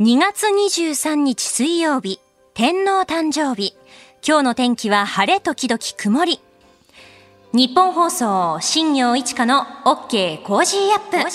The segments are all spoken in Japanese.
2月23日水曜日、天皇誕生日。今日の天気は晴れ時々曇り。ニッポン放送、新行市佳の OK Cozy Up。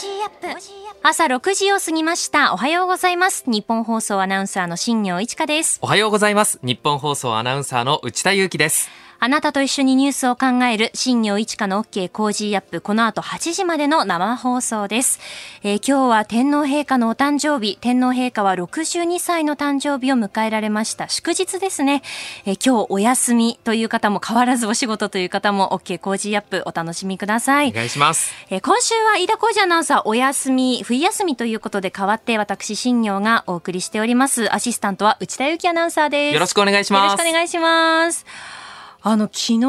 朝6時を過ぎました。おはようございます。ニッポン放送アナウンサーの新行市佳です。おはようございます。ニッポン放送アナウンサーの内田雄基です。あなたと一緒にニュースを考える新業一華の OK コージーアップ。この後8時までの生放送です。えー今日は天皇陛下のお誕生日。天皇陛下は62歳の誕生日を迎えられました。祝日ですね。えー今日お休みという方も変わらずお仕事という方も OK Cozy Up お楽しみください。お願いします。えー今週は飯田浩司アナウンサーお休み、冬休みということで代わって私、新行がお送りしております。アシスタントは内田雄基アナウンサーです。よろしくお願いします。よろしくお願いします。あの、昨日、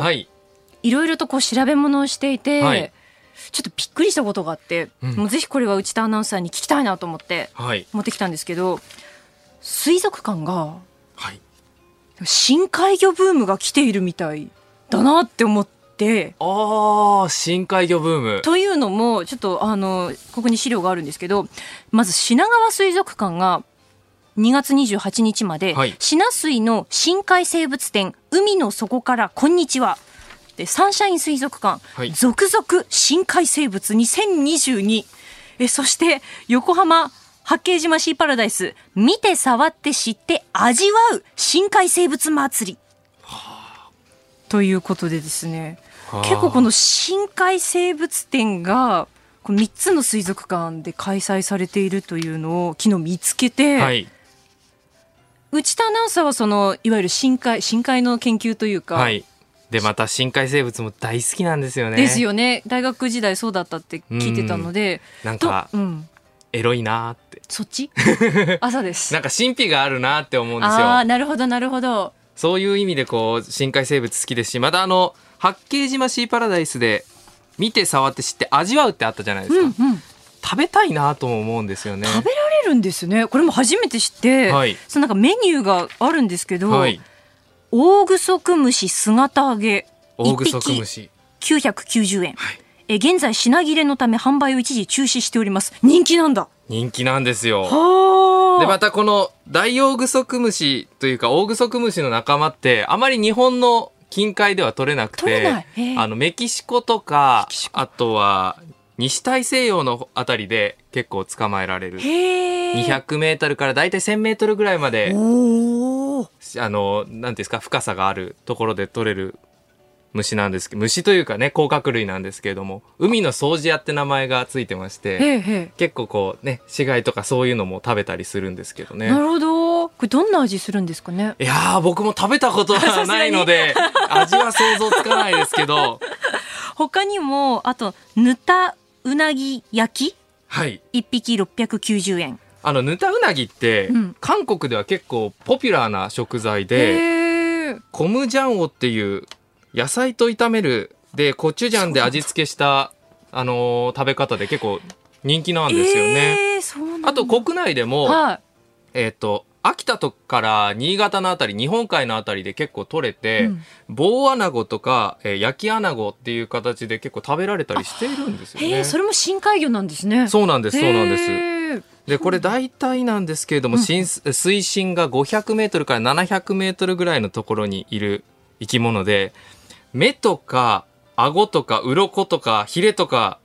はい。いろいろとこう調べ物をしていて、はいちょっとびっくりしたことがあって、うんもうぜひこれは内田アナウンサーに聞きたいなと思ってはい。持ってきたんですけど、水族館がはい。深海魚ブームが来ているみたいだなって思って、あー、深海魚ブーム。というのも、ちょっとあの、ここに資料があるんですけど、まず品川水族館が2月28日まで、はい品水の深海生物展、海の底からこんにちは。で、サンシャイン水族館、はい続々深海生物2022。え、そして、横浜八景島シーパラダイス、見て触って知って味わう深海生物祭り。ということでですね、結構この深海生物展がこの3つの水族館で開催されているというのを昨日見つけて、はい。内田アナウンサーはそのいわゆる深海深海の研究というか、はい。で、また深海生物も大好きなんですよね。です。よね大学時代そうだったって聞いてたので、となんか、うん、エロいなーって。そっち？朝ですなんか神秘があるなーって思うんですああよ。なるほどなるほどそういう意味でこう、深海生物好きですし、またあの、八景島シーパラダイスで、見て触って知って味わうってあったじゃないですか。うんうん食べたいなとも思うんですよね。食べられるんですね。これも初めて知って、はい。そのなんかメニューがあるんですけど、はい。大グソクムシ姿揚げ大グソクムシ。990円、はい。え現在品切れのため販売を一時中止しております。人気なんだ。人気なんですよ。はでまたこのダイオウグソクムシというかオオグソクムシの仲間ってあまり日本の近海では取れなく取れてあのメキシコとかあとは西大西洋のあたりで結構捕まえられる。へえ200メートルからだいたい1000メートルぐらいまであのなんていうんですか深さがあるところで取れる虫なんですけど虫というかね甲殻類なんですけれども海の掃除屋って名前がついてまして結構こうね死骸とかそういうのも食べたりするんですけどね。えなるほど。これどんな味するんですかね？いやー僕も食べたことはないので 味は想像つかないですけど。他にもあとぬたうなぎ焼き？はい。1匹690円。あのぬたうなぎって、うん。韓国では結構ポピュラーな食材でコムジャンオっていう野菜と炒める。でコチュジャンで味付けしたあのー食べ方で結構人気なんですよね、あと国内でも、はい。えっ、と秋田とから新潟のあたり日本海のあたりで結構取れて、うん棒アナゴとか、えー焼きアナゴっていう形で結構食べられたりしているんですよね。それも深海魚なんですねそうなんです、そうなんです。で、これ大体なんですけれども、浸水深が500メートルから700メートルぐらいのところにいる生き物で、目とか、顎とか、鱗とか、ヒレとか、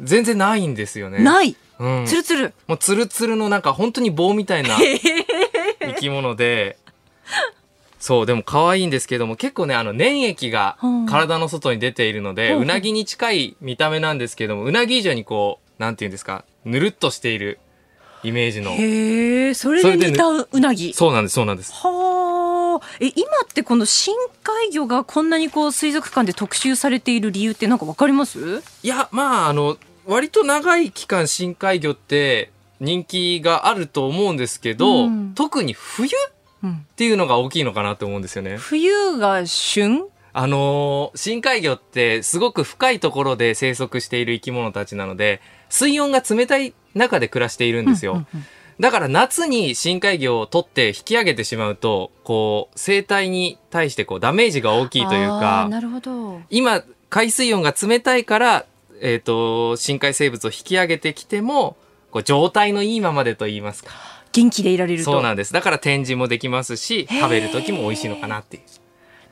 全然ないんですよね。ないうん。つるつるもうツルツルのなんか本当に棒みたいな生き物で、そう、でも可愛いんですけども、結構ね、あの、粘液がうん。体の外に出ているので、ほうなぎに近い見た目なんですけども、うなぎ以上にこう、なんていうんですか、ぬるっとしているイメージの。へえそれでねで煮たうなぎ？そうなんです、そうなんです。はあえ今ってこの深海魚がこんなにこう水族館で特集されている理由ってなんかわかります？いや、まあ、あの、割と長い期間深海魚って人気があると思うんですけど、うん特に冬っうんていうのが大きいのかなと思うんですよね。冬が旬？あのー深海魚ってすごく深いところで生息している生き物たちなので、水温が冷たい中で暮らしているんですよ。うんうんうんだから夏に深海魚を取って引き上げてしまうと、こう、生態に対してこうダメージが大きいというか、なるほど今、海水温が冷たいから、えっ、と、深海生物を引き上げてきても、こう状態のいいままでと言いますか。元気でいられると。そうなんです。だから展示もできますし食べる時も美味しいのかなっていう。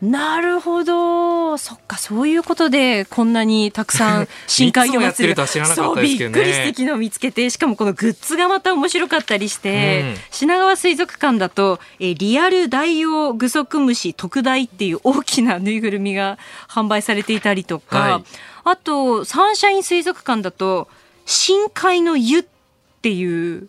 なるほど。そっかそういうことでこんなにたくさん深海魚祭りが。そうびっくり素敵の見つけてしかもこのグッズがまた面白かったりして、うん、品川水族館だとえリアルダイオウグソクムシ特大っていう大きなぬいぐるみが販売されていたりとか、はい、あとサンシャイン水族館だと深海の湯っていう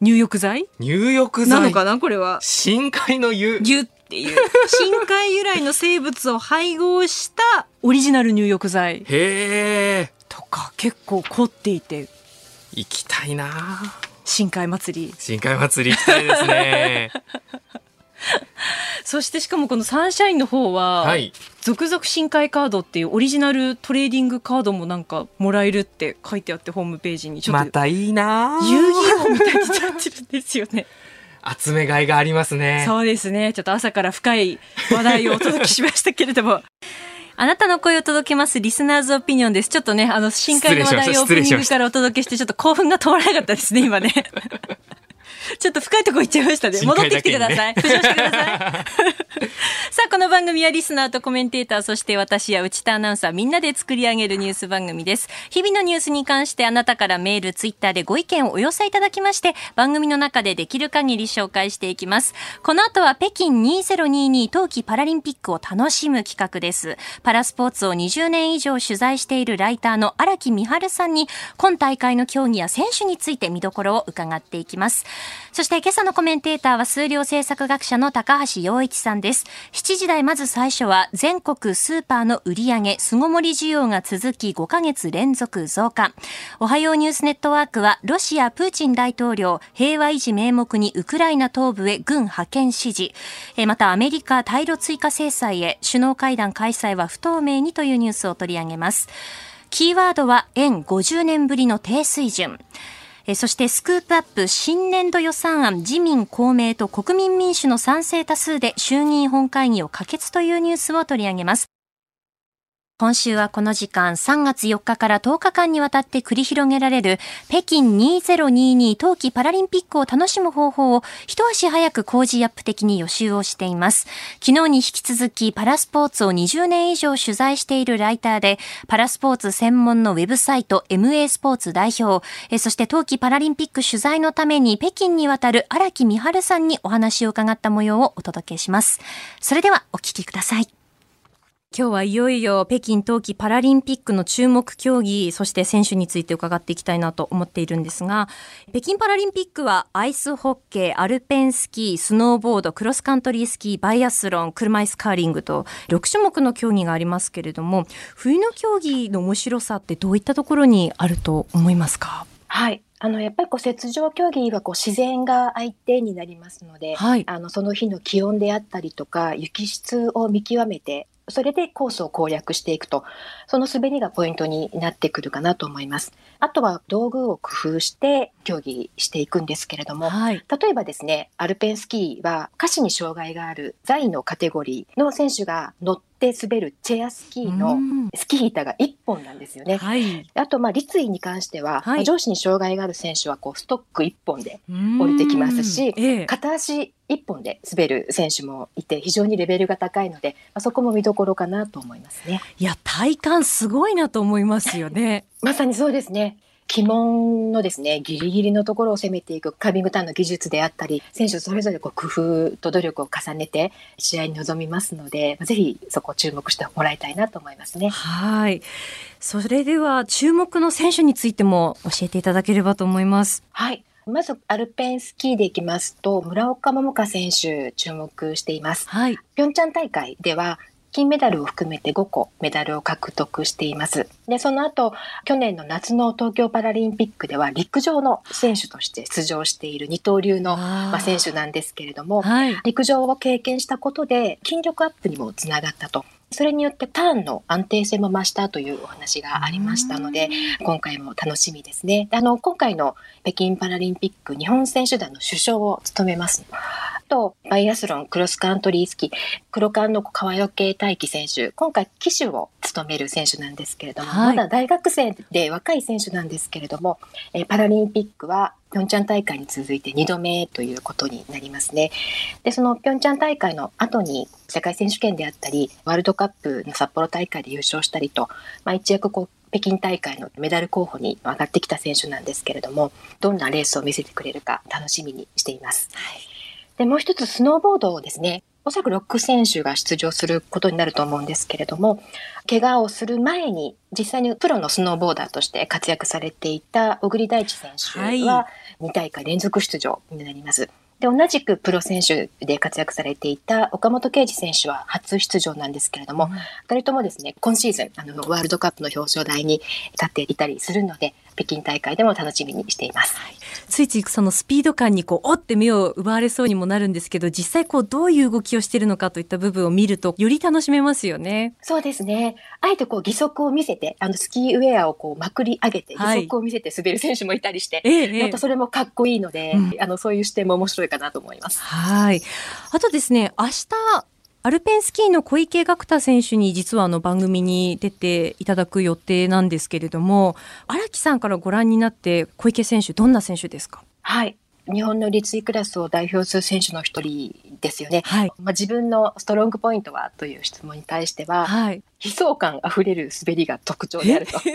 入浴剤？入浴剤？なのかな？これは。深海の湯？湯っていう。深海由来の生物を配合したオリジナル入浴剤。へえ。とか結構凝っていて。行きたいな。深海祭り。深海祭り行きたいですね そしてしかもこのサンシャインの方は、はい、続々深海カードっていうオリジナルトレーディングカードもなんかもらえるって書いてあってホームページにちょっとまたいいな遊戯王みたいになってるんですよね 集めがいがありますね。そうですね。ちょっと朝から深い話題をお届けしましたけれども。あなたの声を届けますリスナーズオピニオンです。ちょっとね、あの、深海の話題をオープニングからお届けして、ちょっっと興奮が止まらなかったですね、今ね。ちょっと深いとこ行っちゃいましたね。戻ってきてください。浮上してください。さあ、この番組はリスナーとコメンテーター、そして私や内田アナウンサー、みんなで作り上げるニュース番組です。日々のニュースに関してあなたからメール、ツイッターでご意見をお寄せいただきまして、番組の中でできる限り紹介していきます。この後は北京2022冬季パラリンピックを楽しむ企画です。パラスポーツを20年以上取材しているライターの荒木美春さんに、今大会の競技や選手について見どころを伺っていきます。そして今朝のコメンテーターは数量政策学者の高橋洋一さんです。7時台まず最初は全国スーパーの売り上げ巣ごもり需要が続き5ヶ月連続増加。おはようニュースネットワークはロシアプーチン大統領平和維持名目にウクライナ東部へ軍派遣指示。またアメリカ対ロ追加制裁へ首脳会談開催は不透明にというニュースを取り上げます。キーワードは円50年ぶりの低水準。えそしてスクープアップ新年度予算案自民公明と国民民主の賛成多数で衆議院本会議を可決というニュースを取り上げます。今週はこの時間3月4日から10日間にわたって繰り広げられる北京2022冬季パラリンピックを楽しむ方法を一足早く工事アップ的に予習をしています。昨日に引き続きパラスポーツを20年以上取材しているライターでパラスポーツ専門のウェブサイト MA スポーツ代表、そして冬季パラリンピック取材のために北京に渡る荒木美春さんにお話を伺った模様をお届けします。それではお聞きください。今日はいよいよ北京冬季パラリンピックの注目競技、そして選手について伺っていきたいなと思っているんですが、北京パラリンピックはアイスホッケー、アルペンスキー、スノーボード、クロスカントリースキー、バイアスロン、車椅子カーリングと6種目の競技がありますけれども、冬の競技の面白さってどういったところにあると思いますか？はい。あのやっぱりこう雪上競技はこう自然が相手になりますので、はい、あのその日の気温であったりとか雪質を見極めてそれでコースを攻略していくと、その滑りがポイントになってくるかなと思います。あとは道具を工夫して競技していくんですけれども、はい、例えばですね、アルペンスキーは下肢に障害がある在のカテゴリーの選手が乗って滑るチェアスキーのスキー板が1本なんですよね。はい、あと、まあ、立位に関しては、はい、上肢に障害がある選手はこうストック1本で降りてきますし、ええ、片足1本で滑る選手もいて非常にレベルが高いので、まあ、そこも見どころかなと思いますね。いや体感すごいなと思いますよね。まさにそうですね。鬼門のですねギリギリのところを攻めていくカービングターンの技術であったり選手それぞれこう工夫と努力を重ねて試合に臨みますのでぜひそこ注目してもらいたいなと思いますね。はいそれでは注目の選手についても教えていただければと思います。はいまずアルペンスキーでいきますと村岡桃佳選手注目しています。はい。ピョンチャン大会では金メダルを含めて5個メダルを獲得しています。で、その後、去年の夏の東京パラリンピックでは陸上の選手として出場している二刀流のまあ、選手なんですけれども、はい、陸上を経験したことで筋力アップにもつながったと。それによってターンの安定性も増したというお話がありましたので、今回も楽しみですね。あの、今回の北京パラリンピック日本選手団の首相を務めます。と、バイアスロン、クロスカントリースキー、黒缶の川除大輝選手、今回騎手を務める選手なんですけれども、はい、まだ大学生で若い選手なんですけれども、えパラリンピックはピョンチャン大会に続いて2度目ということになりますね。で、そのピョンチャン大会の後に世界選手権であったり、ワールドカップの札幌大会で優勝したりと、まあ、一躍こう北京大会のメダル候補に上がってきた選手なんですけれども、どんなレースを見せてくれるか楽しみにしています。はい、で、もう一つスノーボードをですね、おそらくロック選手が出場することになると思うんですけれども、怪我をする前に実際にプロのスノーボーダーとして活躍されていた小栗大地選手は2大会連続出場になります。で、同じくプロ選手で活躍されていた岡本圭司選手は初出場なんですけれども、うん、2人ともですね、今シーズン、あの、ワールドカップの表彰台に立っていたりするので、北京大会でも楽しみにしています。はい、ついついそのスピード感にこう、おって目を奪われそうにもなるんですけど、実際こう、どういう動きをしているのかといった部分を見ると、より楽しめますよね。そうですね。あえてこう、義足を見せて、あの、スキーウェアをこう、まくり上げて、義足を見せて滑る選手もいたりして、はい、またそれもかっこいいので、うん、あの、そういう視点も面白いかなと思います。はい。あとですね、明日、アルペンスキーの小池岳太選手に実はあの番組に出ていただく予定なんですけれども荒木さんからご覧になって小池選手どんな選手ですか？はい日本の立位クラスを代表する選手の一人ですよね。はい、まあ、自分のストロングポイントはという質問に対しては、はい、悲壮感あふれる滑りが特徴であると。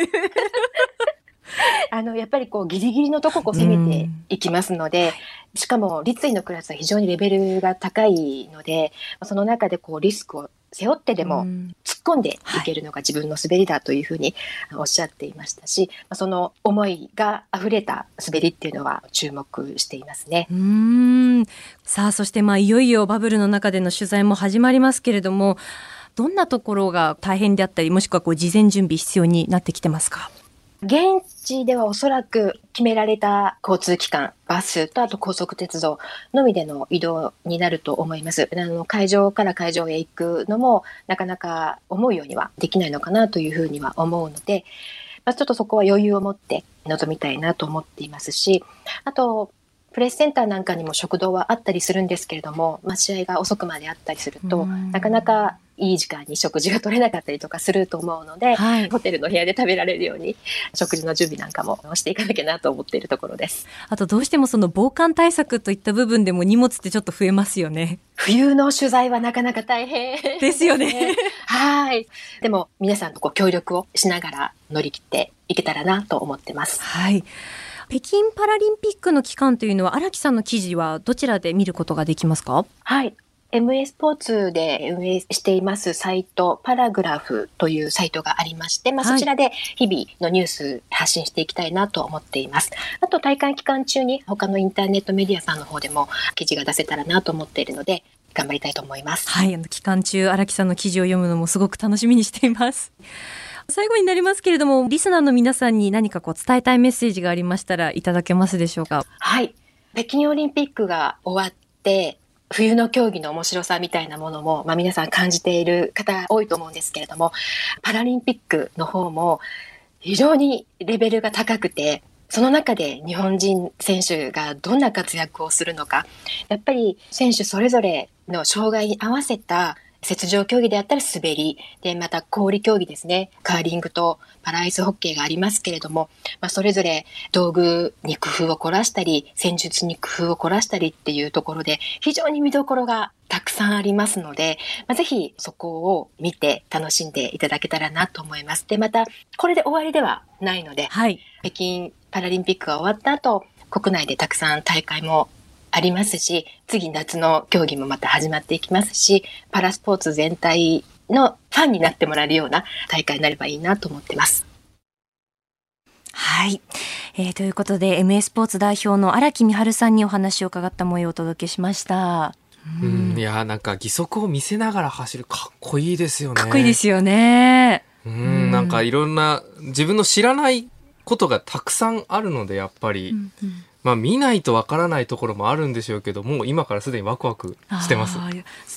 あの、やっぱりこう、ギリギリのとこを攻めていきますので、しかも、立位のクラスは非常にレベルが高いので、その中でこう、リスクを背負ってでも突っ込んでいけるのが自分の滑りだというふうにおっしゃっていましたし、その思いが溢れた滑りっていうのは注目していますね。うん。さあそしてまあいよいよバブルの中での取材も始まりますけれどもどんなところが大変であったりもしくはこう事前準備必要になってきてますか？現地ではおそらく決められた交通機関、バスとあと高速鉄道のみでの移動になると思います。あの会場から会場へ行くのもなかなか思うようにはできないのかなというふうには思うので、まあ、ちょっとそこは余裕を持って臨みたいなと思っていますし、あと、プレスセンターなんかにも食堂はあったりするんですけれども、まあ、試合が遅くまであったりすると、なかなかいい時間に食事が取れなかったりとかすると思うので、はい、ホテルの部屋で食べられるように食事の準備なんかもしていかなきゃなと思っているところです。あとどうしてもその防寒対策といった部分でも荷物ってちょっと増えますよね。冬の取材はなかなか大変ですよね。はい。でも皆さんとこう協力をしながら乗り切っていけたらなと思ってます。はい。北京パラリンピックの期間というのは荒木さんの記事はどちらで見ることができますか？はい MA スポーツで運営していますサイト、パラグラフというサイトがありまして、まあ、そちらで日々のニュース発信していきたいなと思っています。あと、大会期間中に他のインターネットメディアさんの方でも記事が出せたらなと思っているので、頑張りたいと思います。はい、あの期間中、荒木さんの記事を読むのもすごく楽しみにしています。最後になりますけれども、リスナーの皆さんに何かこう伝えたいメッセージがありましたらいただけますでしょうか？はい。北京オリンピックが終わって、冬の競技の面白さみたいなものも、まあ、皆さん感じている方多いと思うんですけれども、パラリンピックの方も非常にレベルが高くて、その中で日本人選手がどんな活躍をするのか、やっぱり選手それぞれの障害に合わせた雪上競技であったら滑り、で、また氷競技ですね。カーリングとパラアイスホッケーがありますけれども、まあ、それぞれ道具に工夫を凝らしたり、戦術に工夫を凝らしたりっていうところで、非常に見どころがたくさんありますので、まあ、ぜひそこを見て楽しんでいただけたらなと思います。で、また、これで終わりではないので、はい、北京パラリンピックが終わった後、国内でたくさん大会もありますし、次夏の競技もまた始まっていきますし、パラスポーツ全体のファンになってもらえるような大会になればいいなと思ってます。はい、えー、ということで MA スポーツ代表の荒木美春さんにお話を伺った模様をお届けしました。うん、いやなんか義足を見せながら走るかっこいいですよね。かっこいいですよね。うん、なんかいろんな自分の知らないことがたくさんあるのでやっぱり、うんうん、まあ見ないとわからないところもあるんでしょうけどもう今からすでにワクワクしてます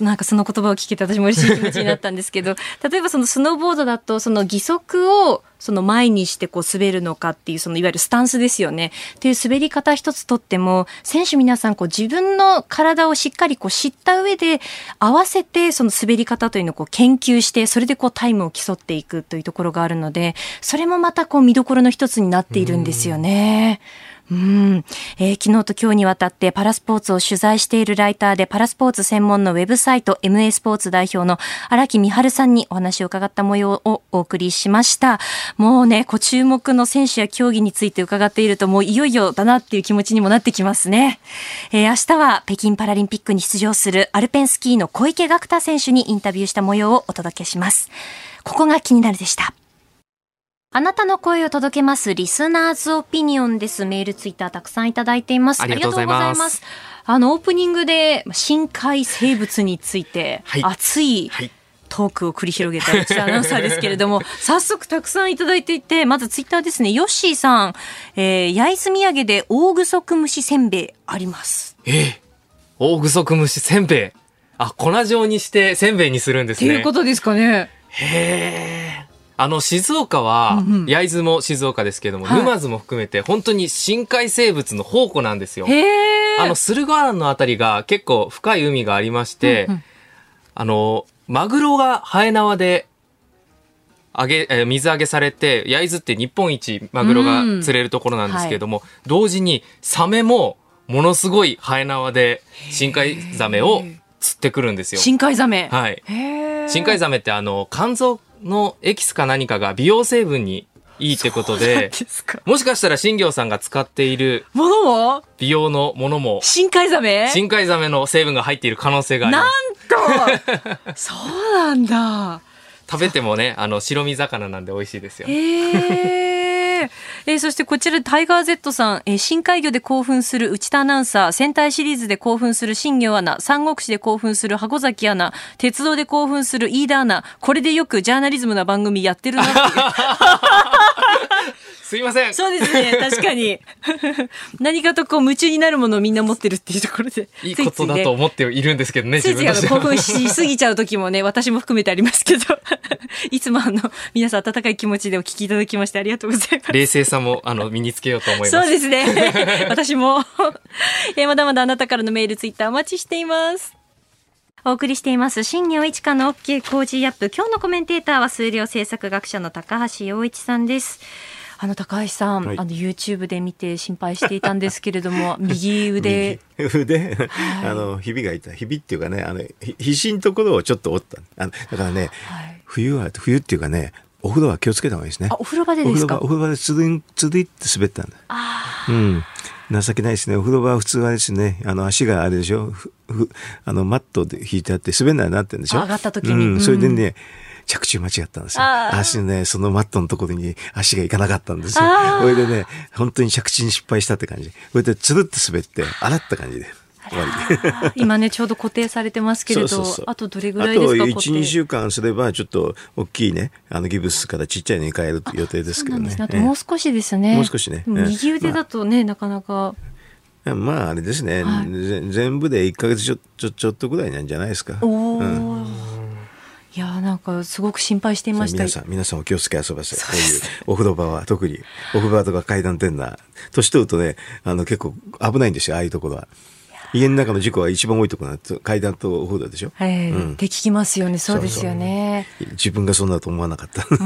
なんかその言葉を聞けて私も嬉しい気持ちになったんですけど 例えばそのスノーボードだとその義足をその前にしてこう滑るのかっていうそのいわゆるスタンスですよねっていう滑り方一つとっても選手皆さんこう自分の体をしっかりこう知った上で合わせてその滑り方というのをこう研究してそれでこうタイムを競っていくというところがあるのでそれもまたこう見どころの一つになっているんですよね。うん、うんえー、昨日と今日にわたってパラスポーツを取材しているライターでパラスポーツ専門のウェブサイト MA スポーツ代表の荒木美春さんにお話を伺った模様をお送りしました。もうね、ご注目の選手や競技について伺っているともういよいよだなっていう気持ちにもなってきますね。えー、明日は北京パラリンピックに出場するアルペンスキーの小池岳太選手にインタビューした模様をお届けします。ここが気になるでした。あなたの声を届けますリスナーズオピニオンです。メール、ツイッターたくさんいただいています。ありがとうございます。あの、オープニングで深海生物について、熱い、トークを繰り広げた内田 アナウンサーですけれども、早速たくさんいただいていて、まずツイッターですね、ヨッシーさん、えー、焼津土産で大グソク蒸しせんべいあります。えー、大グソク蒸しせんべいあ、粉状にしてせんべいにするんですね。っていうことですかね。へえ。あの静岡は、焼津も静岡ですけれども、沼津も含めて本当に深海生物の宝庫なんですよ。あの駿河湾のあたりが結構深い海がありまして、うんうん、あのマグロがハエ縄で揚げ、え水揚げされて、焼津って日本一マグロが釣れるところなんですけれども、はい、同時にサメもものすごいハエ縄で深海ザメを釣ってくるんですよ。深海ザメ。はい。深海ザメってあの、肝臓のエキスか何かが美容成分にいいってことで、もしかしたら新業さんが使っているものも？美容のものも深海ザメ？深海ザメの成分が入っている可能性があります。なんとそうなんだ。食べてもね、あの白身魚なんで美味しいですよ。へーえー、そしてこちらタイガー Z さん、えー、深海魚で興奮する内田アナウンサー、戦隊シリーズで興奮する新魚アナ、三国志で興奮する箱崎アナ、鉄道で興奮する飯田アナ、これでよくジャーナリズムな番組やってるなっていう。すいません。そうですね、確かに。何かとこう夢中になるものをみんな持ってるっていうところで。いいことだと思っているんですけどね、ついつい興奮しすぎちゃう時もね、私も含めてありますけど、いつもあの、皆さん温かい気持ちでお聞きいただきましてありがとうございます。冷静さも、あの、身につけようと思います。そうですね。私も。えまだまだあなたからのメール、ツイッターお待ちしています。お送りしています、新業一華の OK 工事アップ。今日のコメンテーターは数量政策学者の高橋洋一さんです。あの高橋さん、はい、あの YouTube で見て心配していたんですけれども、右腕。腕、はい、あの、ひびがいた。ひびっていうかね、あの、ひしんところをちょっと折った。あのだからね、はい、冬は、冬っていうかね、お風呂は気をつけた方がいいですね。お風呂場でですか？お風呂場でつり、つりって滑ったんだ。うん。情けないですね。お風呂場は普通はですね、あの足があれでしょ？あのマットで引いてあって滑んないなってんでしょ？上がった時に。うん、それでね、うん着地間違ったんですよ。足ね、そのマットのところに足がいかなかったんですよ。それでね、本当に着地に失敗したって感じ。それでつるって滑って、洗った感じで。今ねちょうど固定されてますけれどあとどれぐらいですかあと12週間すればちょっと大きいねあのギブスからちっちゃいのに変える予定ですけどね。あともう少しですね、もう少しね。右腕だとね、なかなか。まああれですね、はい、全部で1か月ちょちょちょっとぐらいなんじゃないですか。おうんいやなんかすごく心配していました皆さん皆さんお気をつけ遊ばせこういうお風呂場は特に お風呂場とか階段店内年取るとねあの結構危ないんですよああいうところは。家の中の事故は一番多いところな階段とお風呂でしょ？はい、うん、って聞きますよね。そうですよね。そうそう自分がそんなと思わなかった。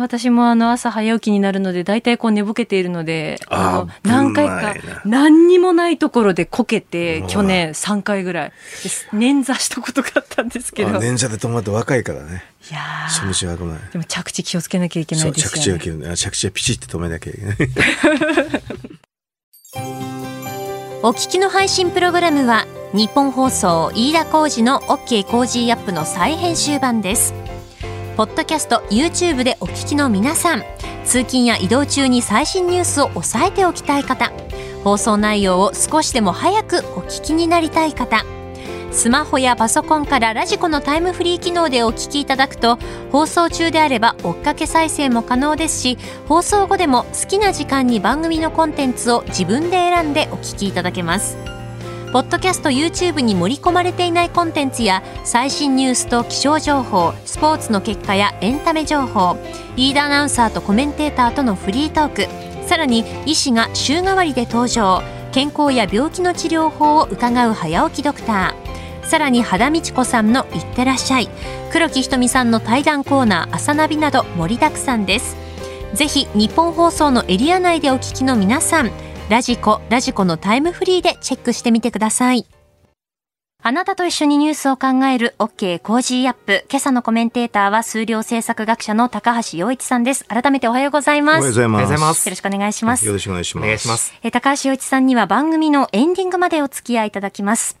私もあの朝早起きになるので大体こう寝ぼけているのであの何回か何にもないところでこけて去年3回ぐらい。捻挫したことがあったんですけど。捻挫で止まって若いからね。いや初日は危ない。でも着地気をつけなきゃいけないですよね。着地は着地はピチって止めなきゃいけない。お聞きの配信プログラムは日本放送飯田浩司の OK コージーアップの再編集版ですポッドキャスト YouTube でお聞きの皆さん通勤や移動中に最新ニュースを押さえておきたい方放送内容を少しでも早くお聞きになりたい方スマホやパソコンからラジコのタイムフリー機能でお聞きいただくと放送中であれば追っかけ再生も可能ですし放送後でも好きな時間に番組のコンテンツを自分で選んでお聞きいただけます。ポッドキャスト YouTube に盛り込まれていないコンテンツや最新ニュースと気象情報スポーツの結果やエンタメ情報リーダーアナウンサーとコメンテーターとのフリートークさらに医師が週替わりで登場健康や病気の治療法を伺う早起きドクターさらに羽田美智子さんの「いってらっしゃい」黒木ひとみさんの対談コーナー「朝ナビ」など盛りだくさんです。ぜひニッポン放送のエリア内でお聞きの皆さんラジコ、ラジコのタイムフリーでチェックしてみてください。あなたと一緒にニュースを考える OK Cozy Up。今朝のコメンテーターは数量政策学者の高橋洋一さんです。改めておはようございます。おはようございます。よろしくお願いします。よろしくお願いします。お願いします。え高橋洋一さんには番組のエンディングまでお付き合いいただきます。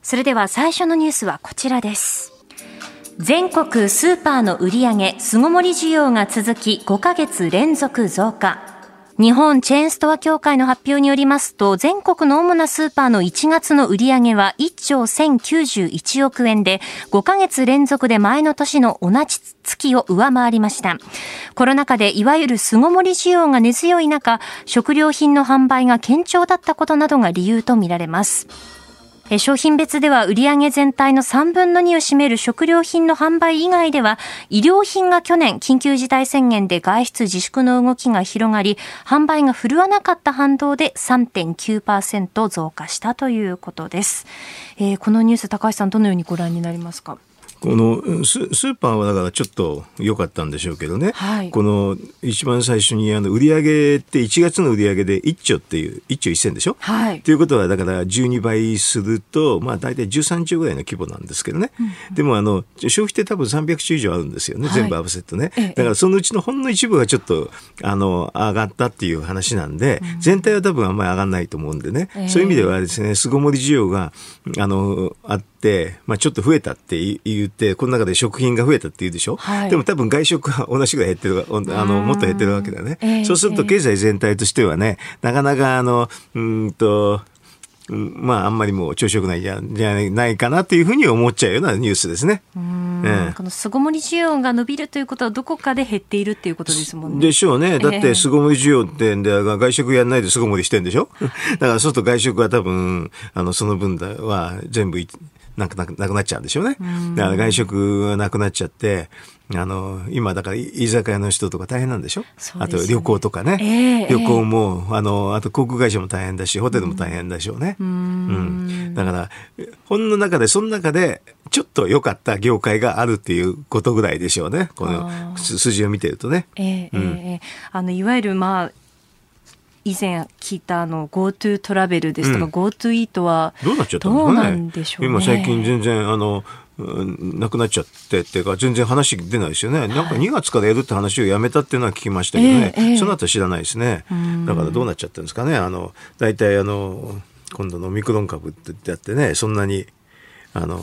それでは最初のニュースはこちらです。全国スーパーの売上巣ごもり需要が続き5ヶ月連続増加。日本チェーンストア協会の発表によりますと、全国の主なスーパーの1月の売り上げは1兆1091億円で、5ヶ月連続で前の年の同じ月を上回りました。コロナ禍でいわゆる巣ごもり需要が根強い中、食料品の販売が堅調だったことなどが理由とみられます。商品別では売上全体の3分の2を占める食料品の販売以外では、医療品が去年緊急事態宣言で外出自粛の動きが広がり、販売が振るわなかった反動で3.9%増加したということです。えー、このニュース、高橋さんどのようにご覧になりますか？このスーパーはだからちょっと良かったんでしょうけどね、はい、この一番最初にあの売上って1月の売上で1兆っていう1兆1000でしょ、はい、ということはだから12倍するとまあ大体13兆ぐらいの規模なんですけどね、うん、でもあの消費って多分300兆以上あるんですよね、はい、全部合わせてね、だからそのうちのほんの一部がちょっとあの上がったっていう話なんで、うん、全体は多分あんまり上がらないと思うんでね、そういう意味ではですね巣ごもり需要があのあって、まあ、ちょっと増えたって言って、この中で食品が増えたって言うでしょ、はい、でも多分外食は同じぐらい減ってる、あの、もっと減ってるわけだね。えー、そうすると経済全体としてはね、なかなかあの、うんと、まあ、あんまりもう調子よくないじゃないかなというふうに思っちゃうようなニュースですね。ええ、この巣ごもり需要が伸びるということはどこかで減っているっていうことですもんね。でしょうね。だって巣ごもり需要ってんで、外食やんないで巣ごもりしてんでしょ？だからそうすると外食は多分、あの、その分は全部なくなくなっちゃうんでしょうね。だから外食がなくなっちゃって、あの、今だから居酒屋の人とか大変なんでしょ、ね、あと旅行とかね。えー、旅行も、あの、あと航空会社も大変だし、ホテルも大変でしょうね。うん。うん、だから、ほんの中で、その中で、ちょっと良かった業界があるっていうことぐらいでしょうね。この数字を見てるとね。えー、うん、えー、あの、いわゆる、まあ、以前聞いたあの GoTo トラベルですとか、うん、GoTo イートはどうなっちゃったんですかね。今最近全然あのなくなっちゃってっていうか全然話出ないですよね、はい、なんか2月からやるって話をやめたっていうのは聞きましたけどね、えーえー、その後知らないですね。だからどうなっちゃってるんですかね。あの大体あの今度のオミクロン株ってやってねそんなにあの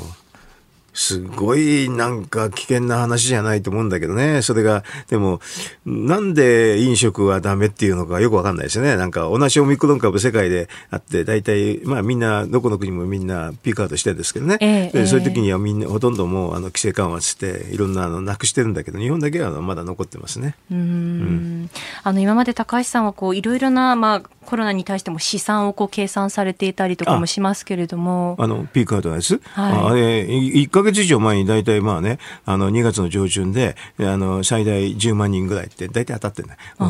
すごいなんか危険な話じゃないと思うんだけどね。それが、でも、なんで飲食はダメっていうのかよくわかんないですよね。なんか同じオミクロン株世界であって、大体、まあみんな、どこの国もみんなピークアウトしてるんですけどね。えー、でそういう時にはみんなほとんどもうあの規制緩和して、いろんなあのなくしてるんだけど、日本だけはまだ残ってますね。うんうん、あの今まで高橋さんはこういろいろな、まあコロナに対しても試算をこう計算されていたりとかもしますけれども。あの、ピークアウトのやつ、はい、あれ、1か月以上前に大体まあね、あの、2月の上旬で、あの、最大10万人ぐらいって大体当たってるね。うん、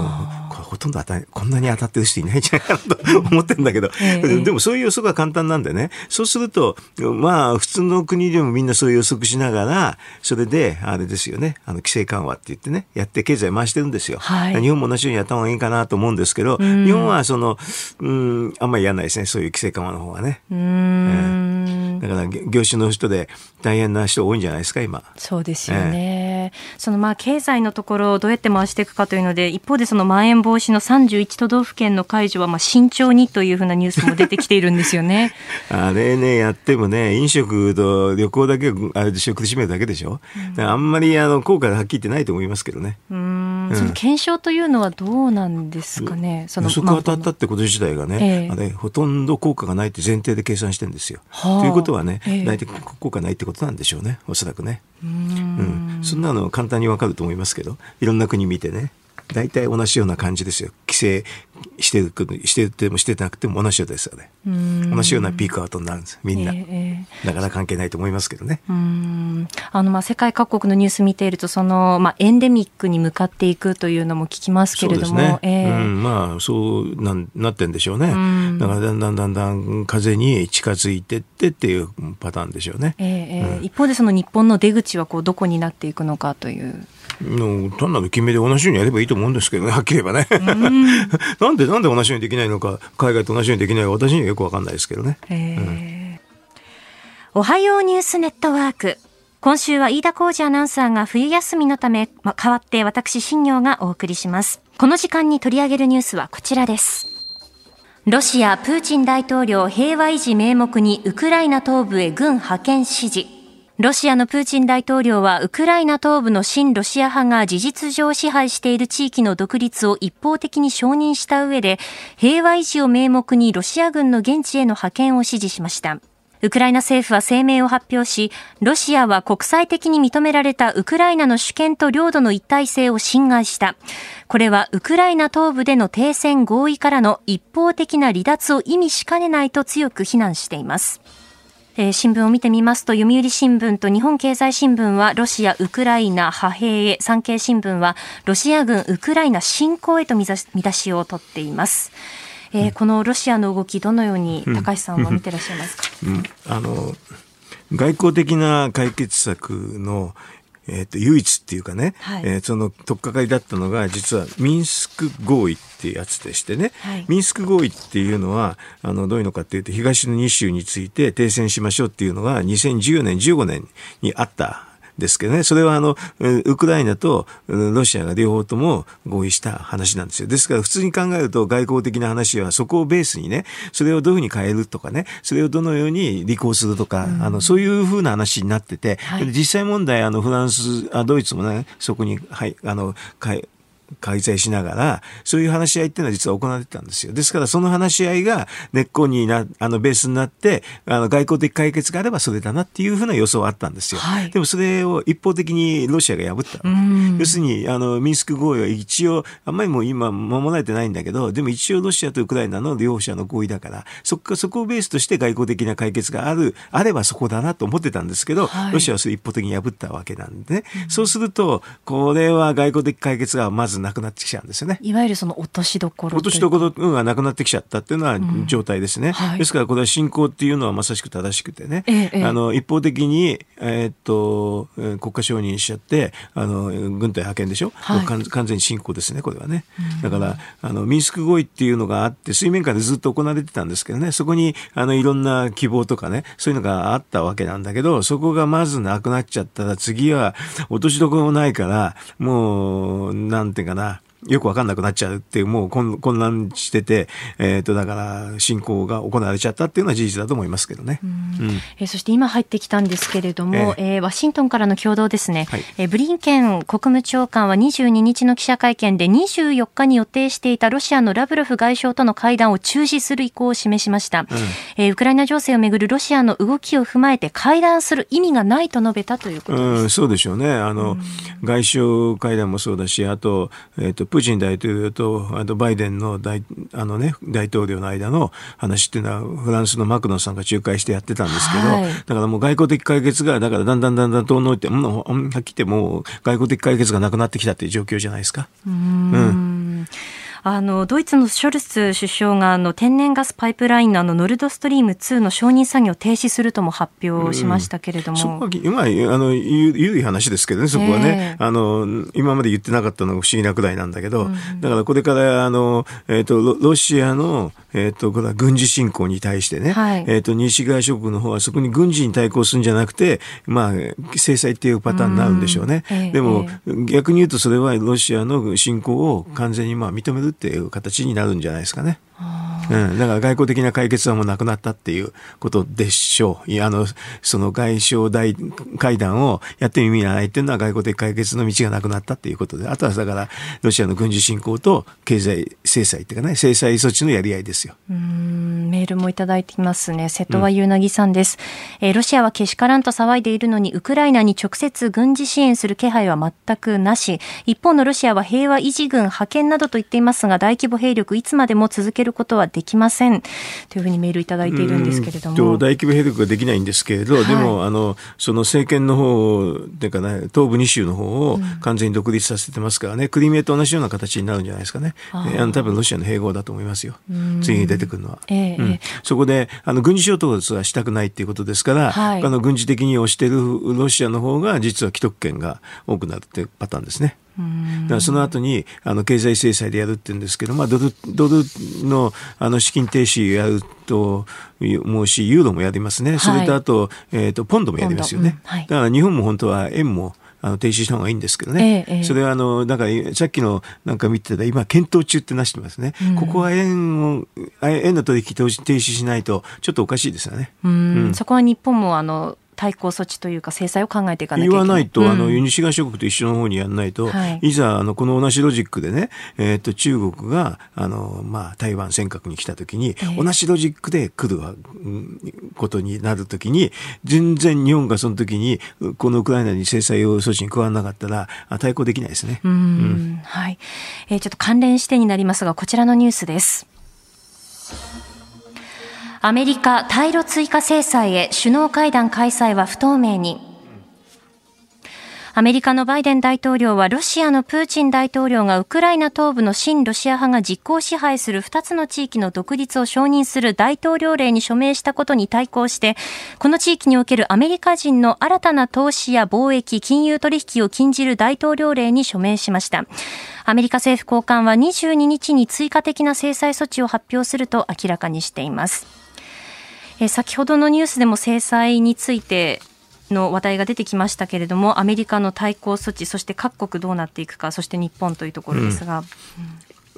これほとんど当たこんなに当たってる人いないんじゃないかなと 思ってるんだけど、えー、でもそういう予測が簡単なんでね、そうすると、まあ、普通の国でもみんなそういう予測しながら、それで、あれですよね、あの、規制緩和って言ってね、やって経済回してるんですよ。はい、日本も同じようにやった方がいいかなと思うんですけど、日本はその、うん、あんまりやらないですね。そういう規制緩和の方はね。うん、だから業種の人で大変な人多いんじゃないですか、今。そうですよね。えー、そのまあ経済のところをどうやって回していくかというので、一方でそのまん延防止の31都道府県の解除はまあ慎重にというふうなニュースも出てきているんですよね。あれね、やってもね、飲食と旅行だけ、あれでしょ、苦しめるだけでしょ。うん、あんまりあの効果がはっきり言ってないと思いますけどね。うんその検証というのはどうなんですかね？その予測当たったってこと自体がね、えー、あれほとんど効果がないって前提で計算してるんですよ。はあ、ということはね、えー、大体効果ないってことなんでしょうね。おそらくね。うん,、そんなの簡単にわかると思いますけど、いろんな国見てね。大体同じような感じですよ。規制してる、しててもしてなくても同じようですよね。同じようなピークアウトになるんです。みんな。えー、なかなか関係ないと思いますけどね。あの、まあ、世界各国のニュース見ていると、その、まあ、エンデミックに向かっていくというのも聞きますけれども。ねえー、うん、まあ、そうなんなってんでしょうね。うだから、だんだんだんだん風に近づいてってっていうパターンでしょうね。えー、うん、一方で、その日本の出口はこう、どこになっていくのかという。の単なる決めで同じようにやればいいと思うんですけどね、はっきり言えばね。なんで、なんで同じようにできないのか、海外と同じようにできないのか、私にはよくわかんないですけどね。うん、おはようニュースネットワーク。今週は飯田浩二アナウンサーが冬休みのため、ま、代わって私、新業がお送りします。この時間に取り上げるニュースはこちらです。ロシア、プーチン大統領平和維持名目にウクライナ東部へ軍派遣指示。ロシアのプーチン大統領はウクライナ東部の親ロシア派が事実上支配している地域の独立を一方的に承認した上で平和維持を名目にロシア軍の現地への派遣を指示しました。ウクライナ政府は声明を発表し、ロシアは国際的に認められたウクライナの主権と領土の一体性を侵害した。これはウクライナ東部での停戦合意からの一方的な離脱を意味しかねないと強く非難しています。えー、新聞を見てみますと、読売新聞と日本経済新聞はロシア、ウクライナ派兵へ、産経新聞はロシア軍、ウクライナ侵攻へと見出しを取っています。えー、このロシアの動き、どのように高橋さんは見てらっしゃいますか、うんうん、あの外交的な解決策のえっ、ー、と、唯一っていうかね、はい、えー、その取っかかりだったのが、実はミンスク合意っていうやつでしてね、はい、ミンスク合意っていうのは、あの、どういうのかっていうと、東の2州について停戦しましょうっていうのが、2014年、15年にあったですけどね、それはあの、ウクライナとロシアが両方とも合意した話なんですよ。ですから普通に考えると外交的な話はそこをベースにね、それをどういうふうに変えるとかね、それをどのように履行するとか、うん、あの、そういうふうな話になってて、はい、実際問題、あの、フランス、あドイツもね、そこに、はい、あの、変え、開催しながら、そういう話し合いっていうのは実は行われてたんですよ。ですからその話し合いが根っこにな、あのベースになって、あの外交的解決があればそれだなっていうふうな予想はあったんですよ。はい、でもそれを一方的にロシアが破った。要するに、あの、ミンスク合意は一応、あんまりもう今守られてないんだけど、でも一応ロシアとウクライナの両者の合意だから、そこそこをベースとして外交的な解決がある、あればそこだなと思ってたんですけど、はい、ロシアはそれ一方的に破ったわけなんでね。うん、そうすると、これは外交的解決がまずなくなってきちゃうんですよね。いわゆるその落としどころ。落としどころがなくなってきちゃったっていうのは状態ですね。うん。はい、ですからこれは信仰っていうのはまさしく正しくてね、ええ、あの一方的に、えー、っと国家承認しちゃってあの軍隊派遣でしょ、はい、完全に信仰ですねこれはね。だからあのミンスク合意っていうのがあって水面下でずっと行われてたんですけどね。そこにあのいろんな希望とかねそういうのがあったわけなんだけどそこがまずなくなっちゃったら次は落としどころもないからもうなんていうか deg. よくわかんなくなっちゃうっていう、もう混乱してて、えっ、ー、と、だから、侵攻が行われちゃったっていうのは事実だと思いますけどね。うん、えー、そして今入ってきたんですけれども、えー、えー、ワシントンからの共同ですね、はい、えー、ブリンケン国務長官は22日の記者会見で24日に予定していたロシアのラブロフ外相との会談を中止する意向を示しました。うん、えー、ウクライナ情勢をめぐるロシアの動きを踏まえて会談する意味がないと述べたということです。うん、そうでしょうね。あの、うん、外相会談もそうだし、あと、えっ、ー、と、プーチン大統領とあとバイデンの大あの、ね、大統領の間の話っていうのはフランスのマクロンさんが仲介してやってたんですけど、はい、だからもう外交的解決がだからだんだんだんだん遠のいてもうはっきり言ってもう外交的解決がなくなってきたっていう状況じゃないですか。うん。うんあのドイツのショルツ首相があの天然ガスパイプラインのあのノルドストリーム2の承認作業を停止するとも発表しましたけれども、うん、そこはまああのゆい話ですけどねそこはね、えー、あの今まで言ってなかったのが不思議なくらいなんだけど、うん、だからこれからあの、えーと、ロシアの、えーと、これは軍事侵攻に対してね、はい、えーと、西側諸国の方はそこに軍事に対抗するんじゃなくて、まあ、制裁っていうパターンになるんでしょうね。うでも、えー、逆に言うとそれはロシアの侵攻を完全にまあ認めるっていう形になるんじゃないですかね。うん、だから外交的な解決はもうなくなったっていうことでしょう。いや、あの、その外相大会談をやっても意味がないっていうのは外交的解決の道がなくなったっていうことで、あとはだから、ロシアの軍事侵攻と経済制裁っていうかね、制裁措置のやり合いですよ。うんメールもいただいていますね。瀬戸はゆうなぎさんです、うん、えー、ロシアはけしからんと騒いでいるのに、ウクライナに直接軍事支援する気配は全くなし。一方のロシアは平和維持軍派遣などと言っていますが、大規模兵力いつまでも続けることはできません。というふうにメールいただいているんですけれども。大規模兵力ができないんですけれど、はい、でも、あの、その政権の方、っていうかね、東部2州の方を完全に独立させてますからね、うん、クリミアと同じような形になるんじゃないですかね。あの多分ロシアの併合だと思いますよ。次に出てくるのは。えーうん、そこで、あの、軍事衝突はしたくないっていうことですから、はい、あの、軍事的に押しているロシアの方が、実は既得権が多くなるっていうパターンですね。だからその後にあの経済制裁でやるって言うんですけど、まあ、ドルドルのあの資金停止やると思うし、ユーロもやりますね、それとあと,、えーと、ポンドもやりますよね、うん。はい、だから日本も本当は円もあの停止した方がいいんですけどね、ええ、それはあのだからさっきのなんか見てた今検討中ってなしてますね、うん、ここは円を円の取引停止しないとちょっとおかしいですよね。うん、そこは日本もあの対抗措置というか制裁を考えていかなきゃいけない。言わないと、うん、あの西側諸国と一緒の方にやらないと、はい、いざあのこの同じロジックでね、えー、と中国があの、まあ、台湾尖閣に来た時に、えー、同じロジックで来ることになる時に全然日本がその時にこのウクライナに制裁措置に加わらなかったら対抗できないですね。うん、はい、えー、ちょっと関連してになりますがこちらのニュースです。アメリカ対ロ追加制裁へ首脳会談開催は不透明に。アメリカのバイデン大統領はロシアのプーチン大統領がウクライナ東部の親ロシア派が実効支配する2つの地域の独立を承認する大統領令に署名したことに対抗して、この地域におけるアメリカ人の新たな投資や貿易、金融取引を禁じる大統領令に署名しました。アメリカ政府高官は22日に追加的な制裁措置を発表すると明らかにしています。え先ほどのニュースでも制裁についての話題が出てきましたけれども、アメリカの対抗措置、そして各国どうなっていくか、そして日本というところですが。うん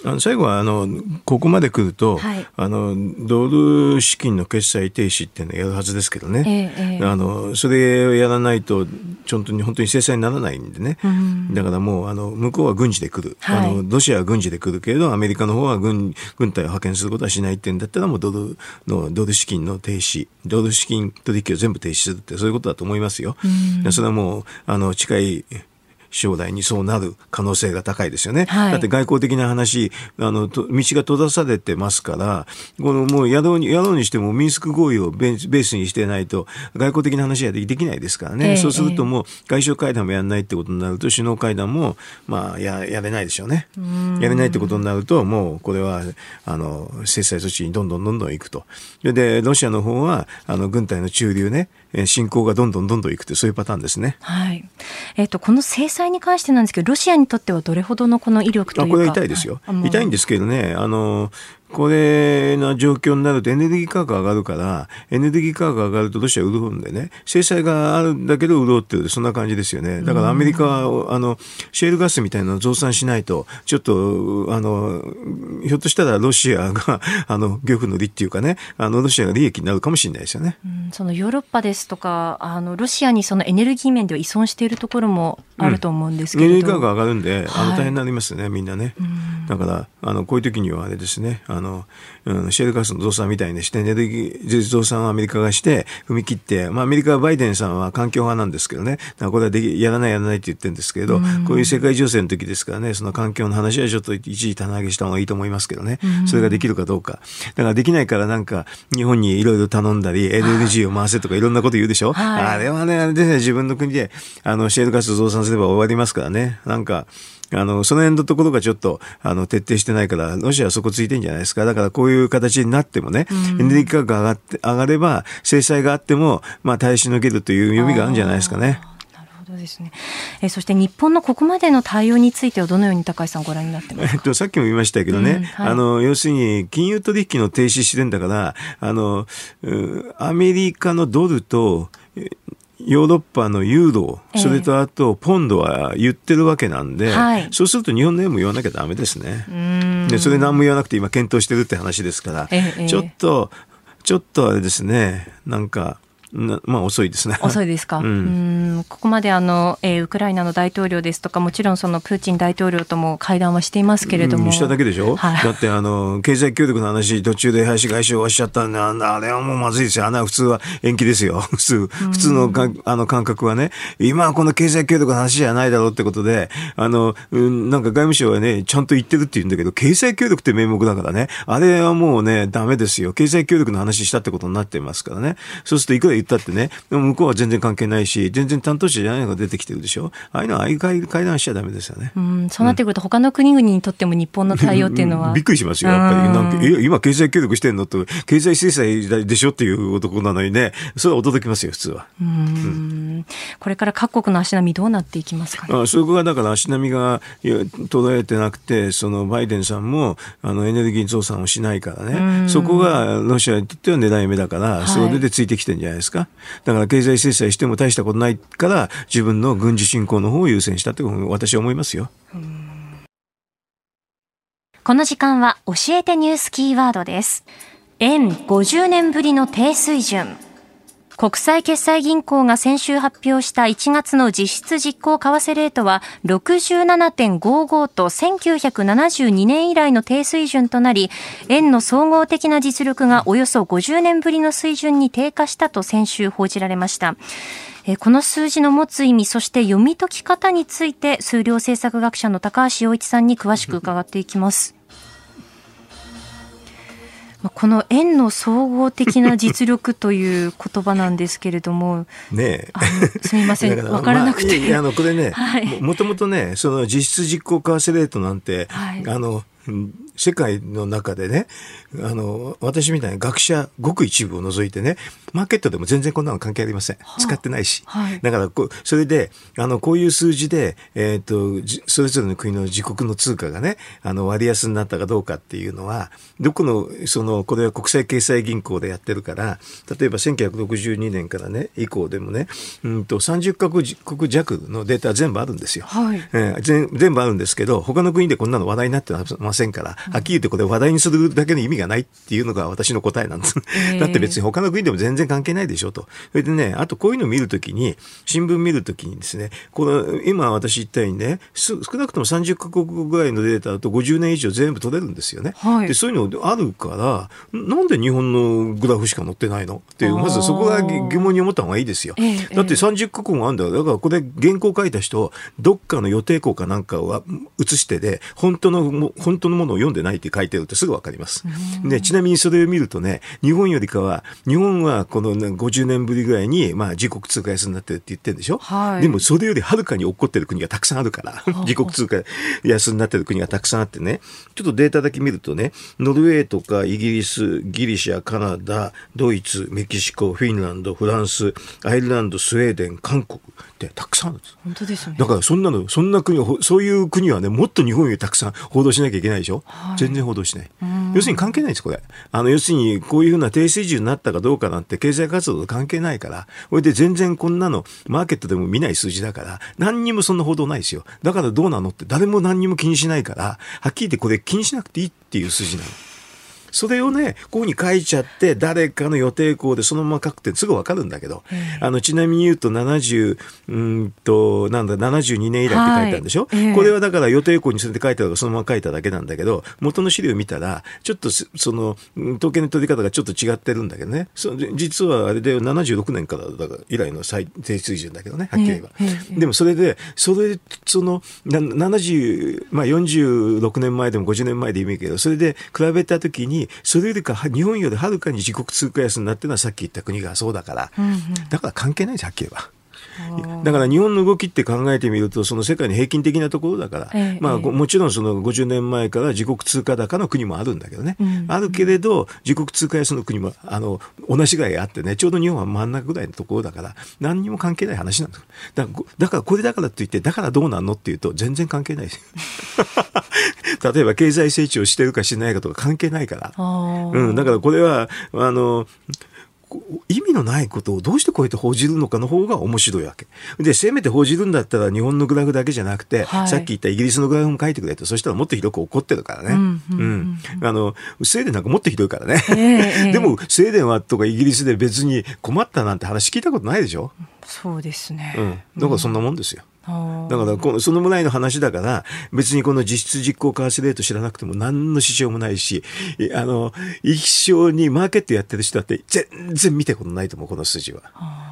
あの最後はあのここまで来ると、はい、あのドル資金の決済停止っていうのやるはずですけどね、えー、あのそれをやらないとちょっと本当に制裁にならないんでね、うん、だからもうあの向こうは軍事で来る、はい、あのロシアは軍事で来るけれどアメリカの方は軍軍隊を派遣することはしないっていうんだったらもうドルのドル資金の停止。ドル資金取引を全部停止するってそういうことだと思いますよ。うん、それはもうあの近い将来にそうなる可能性が高いですよね。はい、だって外交的な話、あの、道が閉ざされてますから、このもうやろうに、やろうにしてもミンスク合意をベースにしてないと、外交的な話はできないですからね。えー、そうするともう外相会談もやらないってことになると、首脳会談も、まあ、や、やれないでしょうね。やれないってことになると、もうこれは、あの、制裁措置にどんどんどんどん行くと。で、ロシアの方は、あの、軍隊の駐留ね、侵攻がどんどんどんどんいくというそういうパターンですね。はい。えっ、ー、とこの制裁に関してなんですけど、ロシアにとってはどれほどのこの威力というか。これは痛いですよ。痛いんですけどね、あのこれな状況になるとエネルギー価格上がるから、エネルギー価格上がるとロシア潤うんでね、制裁があるんだけど潤ってる、そんな感じですよね。だからアメリカは、あの、シェールガスみたいなのを増産しないと、ちょっと、あの、ひょっとしたらロシアが、あの、漁夫の利っていうかね、あの、ロシアが利益になるかもしれないですよね。そのヨーロッパですとか、あの、ロシアにそのエネルギー面では依存しているところもあると思うんですけど、うん、エネルギー価格上がるんで、あの、大変になりますね、みんなね。だから、あの、こういう時にはあれですね、あの、うん、シェールガスの増産みたいにして、エネルギー増産をアメリカがして、踏み切って、まあ、アメリカはバイデンさんは環境派なんですけどね、これはできやらないやらないって言ってるんですけど、こういう世界情勢の時ですからね、その環境の話はちょっと一時棚上げした方がいいと思いますけどね、それができるかどうか。だからできないからなんか、日本にいろいろ頼んだり、LNG を回せとかいろんなこと言うでしょ、はい、あれはね、あれでね、自分の国で、あの、シェールガス増産すれば終わりますからね。なんか、あの、その辺のところがちょっと、あの、徹底してないから、ロシアはそこついてんじゃないですか。だからこういう形になってもね、エネルギー価格が上がって、上がれば、制裁があっても、まあ、耐えしのげるという読みがあるんじゃないですかね。ですね、えそして日本のここまでの対応についてはどのように高井さんご覧になってますか、えっと、さっきも言いましたけどね、うんはい、あの要するに金融取引の停止してんだからあのアメリカのドルとヨーロッパのユーロ、それとあとポンドは言ってるわけなんで、えそうすると日本の円も言わなきゃダメですね。でそれ何も言わなくて今検討してるって話ですから、え、ちょっと、ちょっとあれですね、なんか、まあ遅いですね。遅いですか。うん、ここまであの、えー、ウクライナの大統領ですとか、もちろんそのプーチン大統領とも会談はしていますけれども。うん、しただけでしょ、はい、だってあの、経済協力の話、途中で林外相がおっしゃったんで、あれはもうまずいですよ。あんな普通は延期ですよ。普通、普通のか、あの感覚はね、今はこの経済協力の話じゃないだろうってことで、あの、うん、なんか外務省はね、ちゃんと言ってるって言うんだけど、経済協力って名目だからね、あれはもうね、ダメですよ。経済協力の話したってことになってますからね。そうするといくら言ったってね、向こうは全然関係ないし、全然担当者じゃないのが出てきてるでしょ。ああいうのはああいう会談しちゃダメですよね。うん、そうなってくると、他の国々にとっても日本の対応っていうのは。びっくりしますよ、やっぱり。なんか今、経済協力してんの？と、経済制裁でしょっていう男なのにね、それは驚きますよ、普通は。うんうん、これから各国の足並みどうなっていきますかね？あそこがだから足並みが途絶えてなくて、そのバイデンさんもあのエネルギー増産をしないからね、そこがロシアにとっては狙い目だから、それでついてきてるんじゃないですか。だから経済制裁しても大したことないから自分の軍事侵攻の方を優先したと私は思いますよ。この時間は教えてニュースキーワードです。円50年ぶりの低水準。国際決済銀行が先週発表した1月の実質実行為替レートは67.55と1972年以来の低水準となり、円の総合的な実力がおよそ50年ぶりの水準に低下したと先週報じられました。この数字の持つ意味、そして読み解き方について、数量政策学者の高橋洋一さんに詳しく伺っていきます。この円の総合的な実力という言葉なんですけれども、ねすみません、わからなくて。まあ、あのこれね、はい、もともとね、その実質実行為替レートなんて、はい、あの世界の中でね、あの、私みたいな学者、ごく一部を除いてね、マーケットでも全然こんなの関係ありません。はあ、使ってないし。はい、だからこ、それで、あの、こういう数字で、えっ、ー、と、それぞれの国の自国の通貨がね、あの、割安になったかどうかっていうのは、どこの、その、これは国際決済銀行でやってるから、例えば1962年からね、以降でもね、うんと、30カ国弱のデータ全部あるんですよ。はい、えー、全全部あるんですけど、他の国でこんなの話題になってませんから、はっきり言ってこれ話題にするだけの意味がないっていうのが私の答えなんです。だって別に他の国でも全然関係ないでしょと。それでね、あとこういうのを見るときに、新聞見るときにですね、この今私言ったようにね、少なくとも30カ国ぐらいのデータだと50年以上全部取れるんですよね。はい、でそういうのあるから、なんで日本のグラフしか載ってないの？っていう、まずそこが疑問に思った方がいいですよ。だって30カ国もあるんだだからこれ原稿書いた人、どっかの予定校かなんかを写してで、本当の、本当のものを読んでないって書いてるってすぐわかります。で、ちなみにそれを見るとね、日本よりかは、日本はこの、ね、50年ぶりぐらいに、まあ、自国通貨安になってるって言ってるんでしょ、はい、でもそれよりはるかに起こってる国がたくさんあるから、自国通貨安になってる国がたくさんあってね、ちょっとデータだけ見るとね、ノルウェーとかイギリス、ギリシャ、カナダ、ドイツ、メキシコ、フィンランド、フランス、アイルランド、スウェーデン、韓国ってたくさんあるんです。本当ですね。だからそんなの、そんな国、そういう国はね、もっと日本よりたくさん報道しなきゃいけないでしょ、はい、全然報道しない。要するに関係ないです、これ。あの、要するに、こういうふうな低水準になったかどうかなんて経済活動と関係ないから、これで全然こんなの、マーケットでも見ない数字だから、何にもそんな報道ないですよ。だからどうなのって誰も何にも気にしないから、はっきり言ってこれ気にしなくていいっていう数字なの。それをね、こうに書いちゃって、誰かの予定校でそのまま書くってすぐわかるんだけど、あの、ちなみに言うと70、うんと、なんだ、72年以来って書いてあるんでしょ、はい、これはだから予定校にそれで書いたのがそのまま書いただけなんだけど、元の資料を見たら、ちょっとその、統計の取り方がちょっと違ってるんだけどね、そ実はあれで76年からだから以来の最低水準だけどね、はっきり言えば。でもそれで、それ、その、70、まあ46年前でも50年前でいいけど、それで比べたときに、それよりか日本よりはるかに自国通貨安になってるのはさっき言った国がそうだから、うんうん、だから関係ないです、はっきり言えば。だから日本の動きって考えてみると、その世界の平均的なところだから、ええ、まあ、もちろんその50年前から自国通貨高の国もあるんだけどね、うん、あるけれど、自国通貨安の国もあの同じぐらいあってね、ちょうど日本は真ん中ぐらいのところだから、何にも関係ない話なんですだからだからこれだからといって、だからどうなんのっていうと、全然関係ない 例えば経済成長してるかしないかとか関係ないから。うん、だからこれは、あの、意味のないことをどうしてこうやって報じるのかの方が面白いわけ。で、せめて報じるんだったら日本のグラフだけじゃなくて、はい、さっき言ったイギリスのグラフも書いてくれと、そしたらもっとひどく怒ってるからね。うん。うん、あの、スウェーデンなんかもっとひどいからね。えー、でも、スウェーデンはとかイギリスで別に困ったなんて話聞いたことないでしょ？そうですね。うん。だからそんなもんですよ。だからこのそのぐらいの話だから別にこの実質実行為替レート知らなくても何の支障もないしあの一生にマーケットやってる人だって全然見たことないと思うこの数字は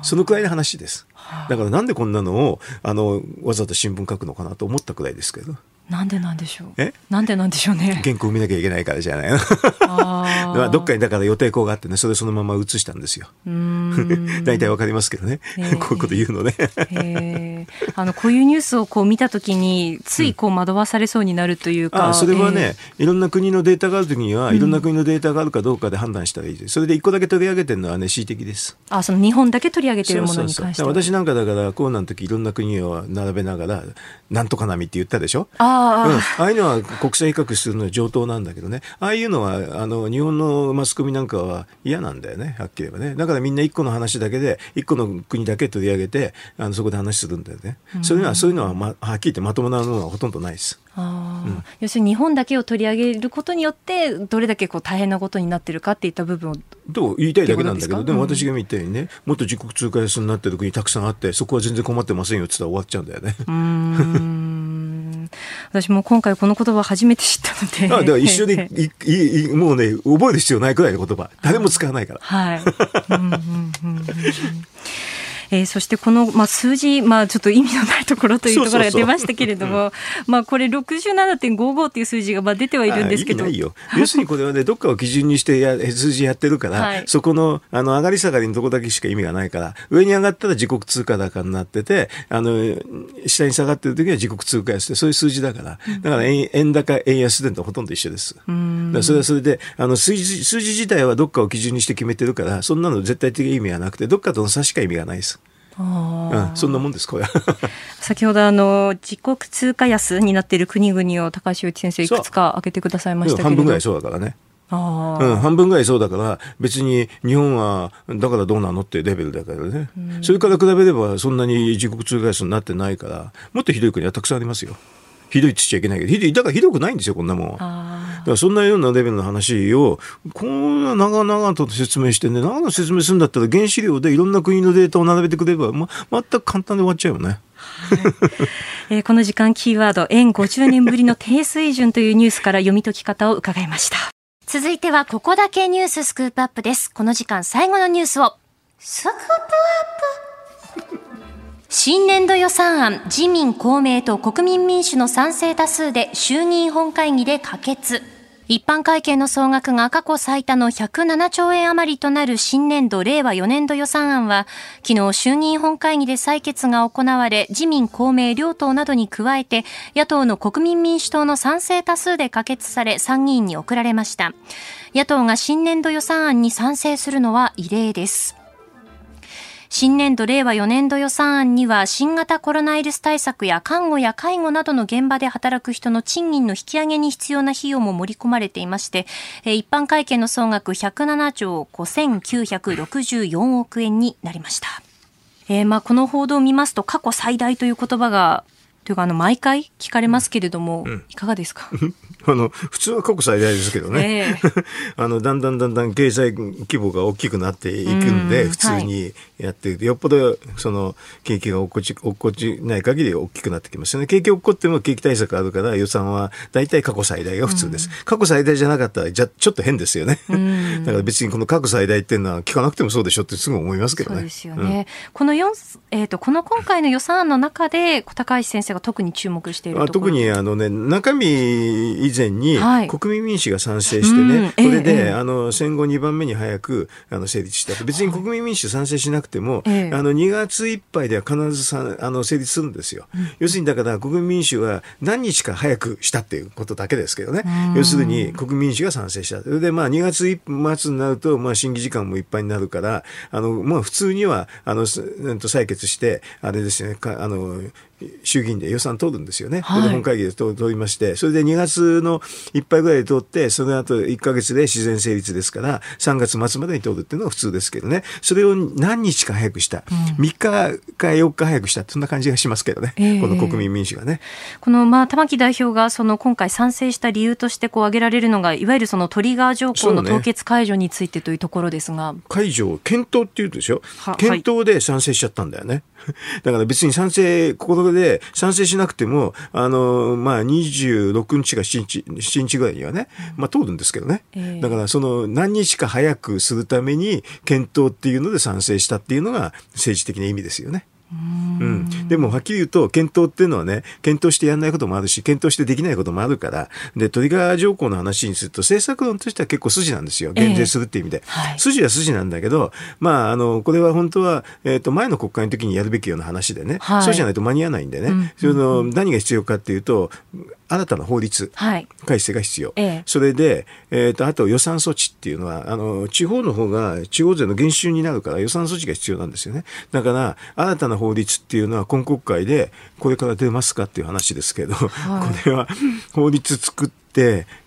そのくらいの話です。だからなんでこんなのをあのわざと新聞書くのかなと思ったくらいですけどなんでなんでしょう？え？なんでなんでしょうね？原稿を見なきゃいけないからじゃないの。あ どっかにだから予定校があってね、それそのまま移したんですよ。大体わかりますけどね。こういうこと言うのね。あの、こういうニュースをこう見たときに、ついこう惑わされそうになるというか。うん、あそれはね、いろんな国のデータがあるときには、いろんな国のデータがあるかどうかで判断したらいいです。それで一個だけ取り上げてるのはね、恣意的です。あ、その日本だけ取り上げてるものに関して私なんかだから、コロナの時いろんな国を並べながら、なんとか並みって言ったでしょ？あ、うん、ああいうのは国際比較するのは上等なんだけどね、ああいうのは、あの、日本のマスコミなんかは嫌なんだよね、はっきり言えばね。だからみんな一個の話だけで、一個の国だけ取り上げて、あのそこで話するんだよね。うん、そういうのは、そういうのは、ま、はっきり言ってまともなのはほとんどないです。あうん、要するに日本だけを取り上げることによってどれだけこう大変なことになってるかっていった部分をと言いたいだけなんだけどでも私が見たようにね、もっと自国通貨安になってる国たくさんあってそこは全然困ってませんよって言ったら終わっちゃうんだよね。うん私も今回この言葉初めて知ったので。あだから一緒で いいもうね覚える必要ないくらいの言葉誰も使わないから。はい。うんうんうんえー、そしてこの、まあ、数字、まあ、ちょっと意味のないところというところが出ましたけれども、まあ、これ67.55っていう数字がまあ出てはいるんですけど。要するにこれはね、どっかを基準にしてや数字やってるから、はい、そこのあの上がり下がりのとこだけしか意味がないから、上に上がったら自国通貨高になってて、あの、下に下がってる時は自国通貨安で、そういう数字だから、だから円円高、円安でとほとんど一緒です。だそれはそれで、あの数字、数字自体はどっかを基準にして決めてるから、そんなの絶対的意味はなくて、どっかとの差しか意味がないです。うん、そんなもんですこれ。先ほどあの自国通貨安になっている国々を高橋内先生いくつか挙げてくださいましたけど。半分ぐらいそうだからね。うん、半分ぐらいそうだから別に日本はだからどうなのっていうレベルだからね、うん、それから比べればそんなに自国通貨安になってないからもっとひどい国はたくさんありますよ。ひどいって言っちゃいけないけど、ひどい、だからひどくないんですよ、こんなもん。だからそんなようなレベルの話を、こんな長々と説明してね、長々説明するんだったら原資料でいろんな国のデータを並べてくれば、ま、全く簡単で終わっちゃうよね。はい えー、この時間キーワード、円50年ぶりの低水準というニュースから読み解き方を伺いました。続いては、ここだけニューススクープアップです。この時間最後のニュースを、スクープアップ新年度予算案、自民、公明と国民民主の賛成多数で衆議院本会議で可決。一般会計の総額が過去最多の107兆円余りとなる新年度令和4年度予算案は、昨日衆議院本会議で採決が行われ、自民、公明両党などに加えて、野党の国民民主党の賛成多数で可決され、参議院に送られました。野党が新年度予算案に賛成するのは異例です。新年度令和4年度予算案には新型コロナウイルス対策や看護や介護などの現場で働く人の賃金の引き上げに必要な費用も盛り込まれていまして、一般会計の総額107兆5964億円になりました。えー、まあこの報道を見ますと過去最大という言葉がというかあの毎回聞かれますけれども、うん、いかがですか？あの、普通は過去最大ですけどね。えー、あの、だんだんだんだん経済規模が大きくなっていくんで、普通にやって。よっぽど、その、景気が落っこち、落っこちない限り大きくなってきますよね。景気落っこっても景気対策あるから予算は大体過去最大が普通です。過去最大じゃなかったら、じゃ、ちょっと変ですよね。だから別にこの過去最大っていうのは聞かなくてもそうでしょってすぐ思いますけどね。この4、えっ、ー、と、この今回の予算案の中で、高橋先生が特に注目しているところ特にあのね、中身以前に国民民主が賛成してね、はい、これで、えー、あの戦後2番目に早くあの成立したと別に国民民主賛成しなくても、はい、あの2月いっぱいでは必ずさあの成立するんですよ、うん、要するにだから国民民主は何日か早くしたっていうことだけですけどね、要するに国民民主が賛成した。で、まあ、2月末になると、まあ、審議時間もいっぱいになるからあの、まあ、普通にはあの採決してあれですね。あの衆議院で予算通るんですよね。はい、本会議で通りまして、それで2月のいっぱいぐらいで通って、その後1か月で自然成立ですから、3月末までに通るっていうのが普通ですけどね、それを何日か早くした、うん、3日か4日早くした、そんな感じがしますけどね、えー、この国民民主がね。この、まあ、玉木代表が、その今回賛成した理由としてこう挙げられるのが、いわゆるそのトリガー条項の凍結解除についてというところですが。ね、解除、検討っていうでしょ、検討で賛成しちゃったんだよね。だから別に賛成、ここで賛成しなくても、あの、まあ、26日か7日、7日ぐらいにはね、まあ、通るんですけどね。えー、だからその何日か早くするために検討っていうので賛成したっていうのが政治的な意味ですよね。うん、でもはっきり言うと検討っていうのはね検討してやらないこともあるし検討してできないこともあるからでトリガー条項の話にすると政策論としては結構筋なんですよ。減税するっていう意味で、えーはい、筋は筋なんだけどまああのこれは本当は、えーと、前の国会の時にやるべきような話でね、はい、そうじゃないと間に合わないんでね、うん、その何が必要かっていうと新たな法律改正が必要、はいそれで、えーと、あと予算措置っていうのはあの地方の方が地方税の減収になるから予算措置が必要なんですよね。だから新たな法律っていうのは今国会でこれから出ますかっていう話ですけど、はい、これは法律作って、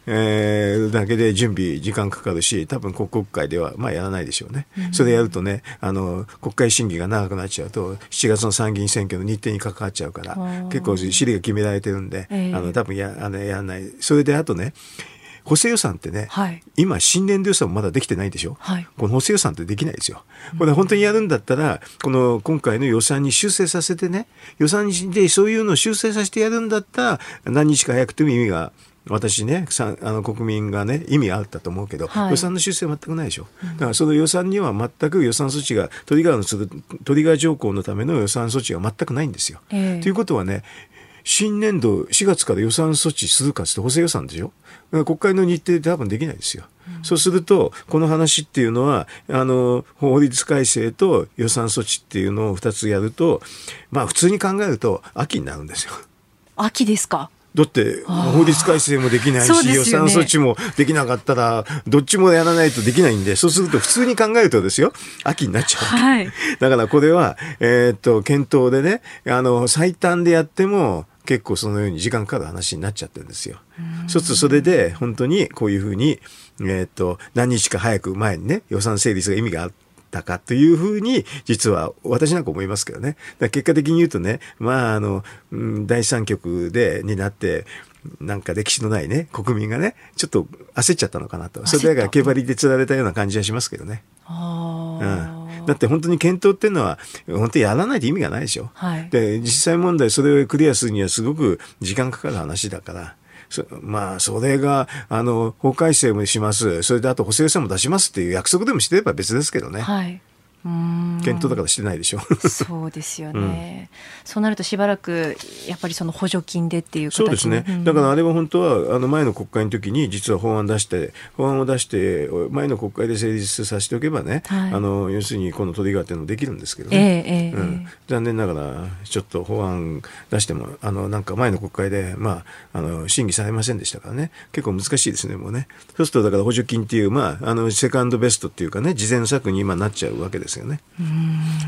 えー、だけで準備時間かかるし多分国国会ではまあやらないでしょうね、うん、それやるとねあの国会審議が長くなっちゃうと7月の参議院選挙の日程に関わっちゃうから結構尻が決められてるんで、えー、あの多分やあのやらない。それであとね補正予算ってね、はい、今、新年度予算もまだできてないんでしょ、はい、この補正予算ってできないですよ。これ本当にやるんだったら、この今回の予算に修正させてね、予算でそういうのを修正させてやるんだったら、何日か早くても意味が私ねさあの国民がね意味あったと思うけど、はい、予算の修正は全くないでしょ、うん、だからその予算には全く予算措置がトリガーのするトリガー条項のための予算措置が全くないんですよ。えー、ということはね新年度4月から予算措置するかって補正予算でしょ国会の日程で多分できないですよ。うん、そうすると、この話っていうのは、あの、法律改正と予算措置っていうのを2つやると、まあ普通に考えると秋になるんですよ。秋ですかだって法律改正もできないし、ね、予算措置もできなかったらどっちもやらないとできないんでそうすると普通に考えるとですよ秋になっちゃう、はい、だからこれは、えー、っと検討でねあの最短でやっても結構そのように時間かかる話になっちゃってるんですよ。そうするとそれで本当にこういうふうに、えー、っと何日か早く前にね予算成立が意味があったかというふうに、実は私なんか思いますけどね。結果的に言うとね、まあ、あの、第三局で、になって、なんか歴史のないね、国民がね、ちょっと焦っちゃったのかなと。それが毛張りで釣られたような感じはしますけどね。うん、だって本当に検討っていうのは、本当にやらないと意味がないでしょ。はい、で、実際問題それをクリアするにはすごく時間かかる話だから。まあ、それが、あの、法改正もします。それであと補正予算も出しますっていう約束でもしてれば別ですけどね。はい。検討だからしてないでしょ。そうですよね、うん、そうなるとしばらくやっぱりその補助金でっていうそうですね、うん、だからあれは本当はあの前の国会の時に実は法案出して法案を出して前の国会で成立させておけばね、はい、あの要するにこのトリガーっていうのできるんですけどね、えーえーうん、残念ながらちょっと法案出してもあのなんか前の国会で、まあ、あの審議されませんでしたからね。結構難しいですねもうね。そうするとだから補助金っていう、まあ、あのセカンドベストっていうかね事前策に今なっちゃうわけですですよね。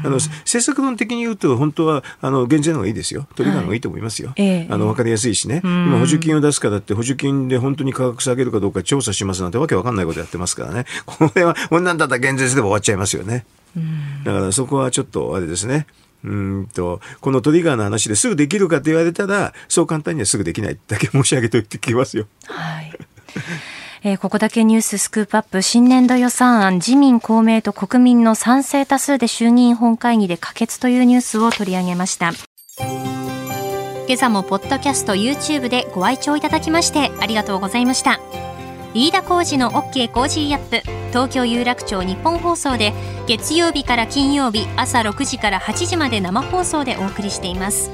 あの政策論的に言うと本当はあの減税の方がいいですよ。取り方がいいと思いますよ。はい、あの分かりやすいしね。今補助金を出すからって補助金で本当に価格下げるかどうか調査しますなんてわけわかんないことやってますからね。これはこんなんだったら減税すれば終わっちゃいますよね。だからそこはちょっとあれですね。うんとこのトリガーの話ですぐできるかと言われたらそう簡単にはすぐできないだけ申し上げておいてきますよ。はいえー、ここだけニューススクープアップ新年度予算案自民公明と国民の賛成多数で衆議院本会議で可決というニュースを取り上げました。今朝もポッドキャスト YouTube でご愛聴いただきましてありがとうございました。飯田浩二の OK コージーアップ東京有楽町日本放送で月曜日から金曜日朝6時から8時まで生放送でお送りしています。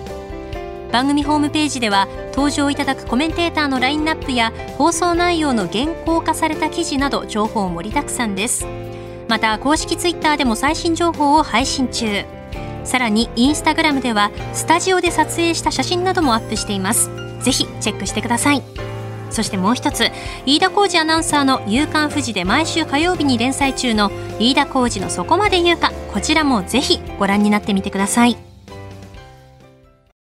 番組ホームページでは登場いただくコメンテーターのラインナップや放送内容の原稿化された記事など情報盛りだくさんです。また公式ツイッターでも最新情報を配信中。さらにインスタグラムではスタジオで撮影した写真などもアップしています。ぜひチェックしてください。そしてもう一つ飯田浩二アナウンサーの「夕刊富士」で毎週火曜日に連載中の飯田浩二の「そこまで言うか」こちらもぜひご覧になってみてください。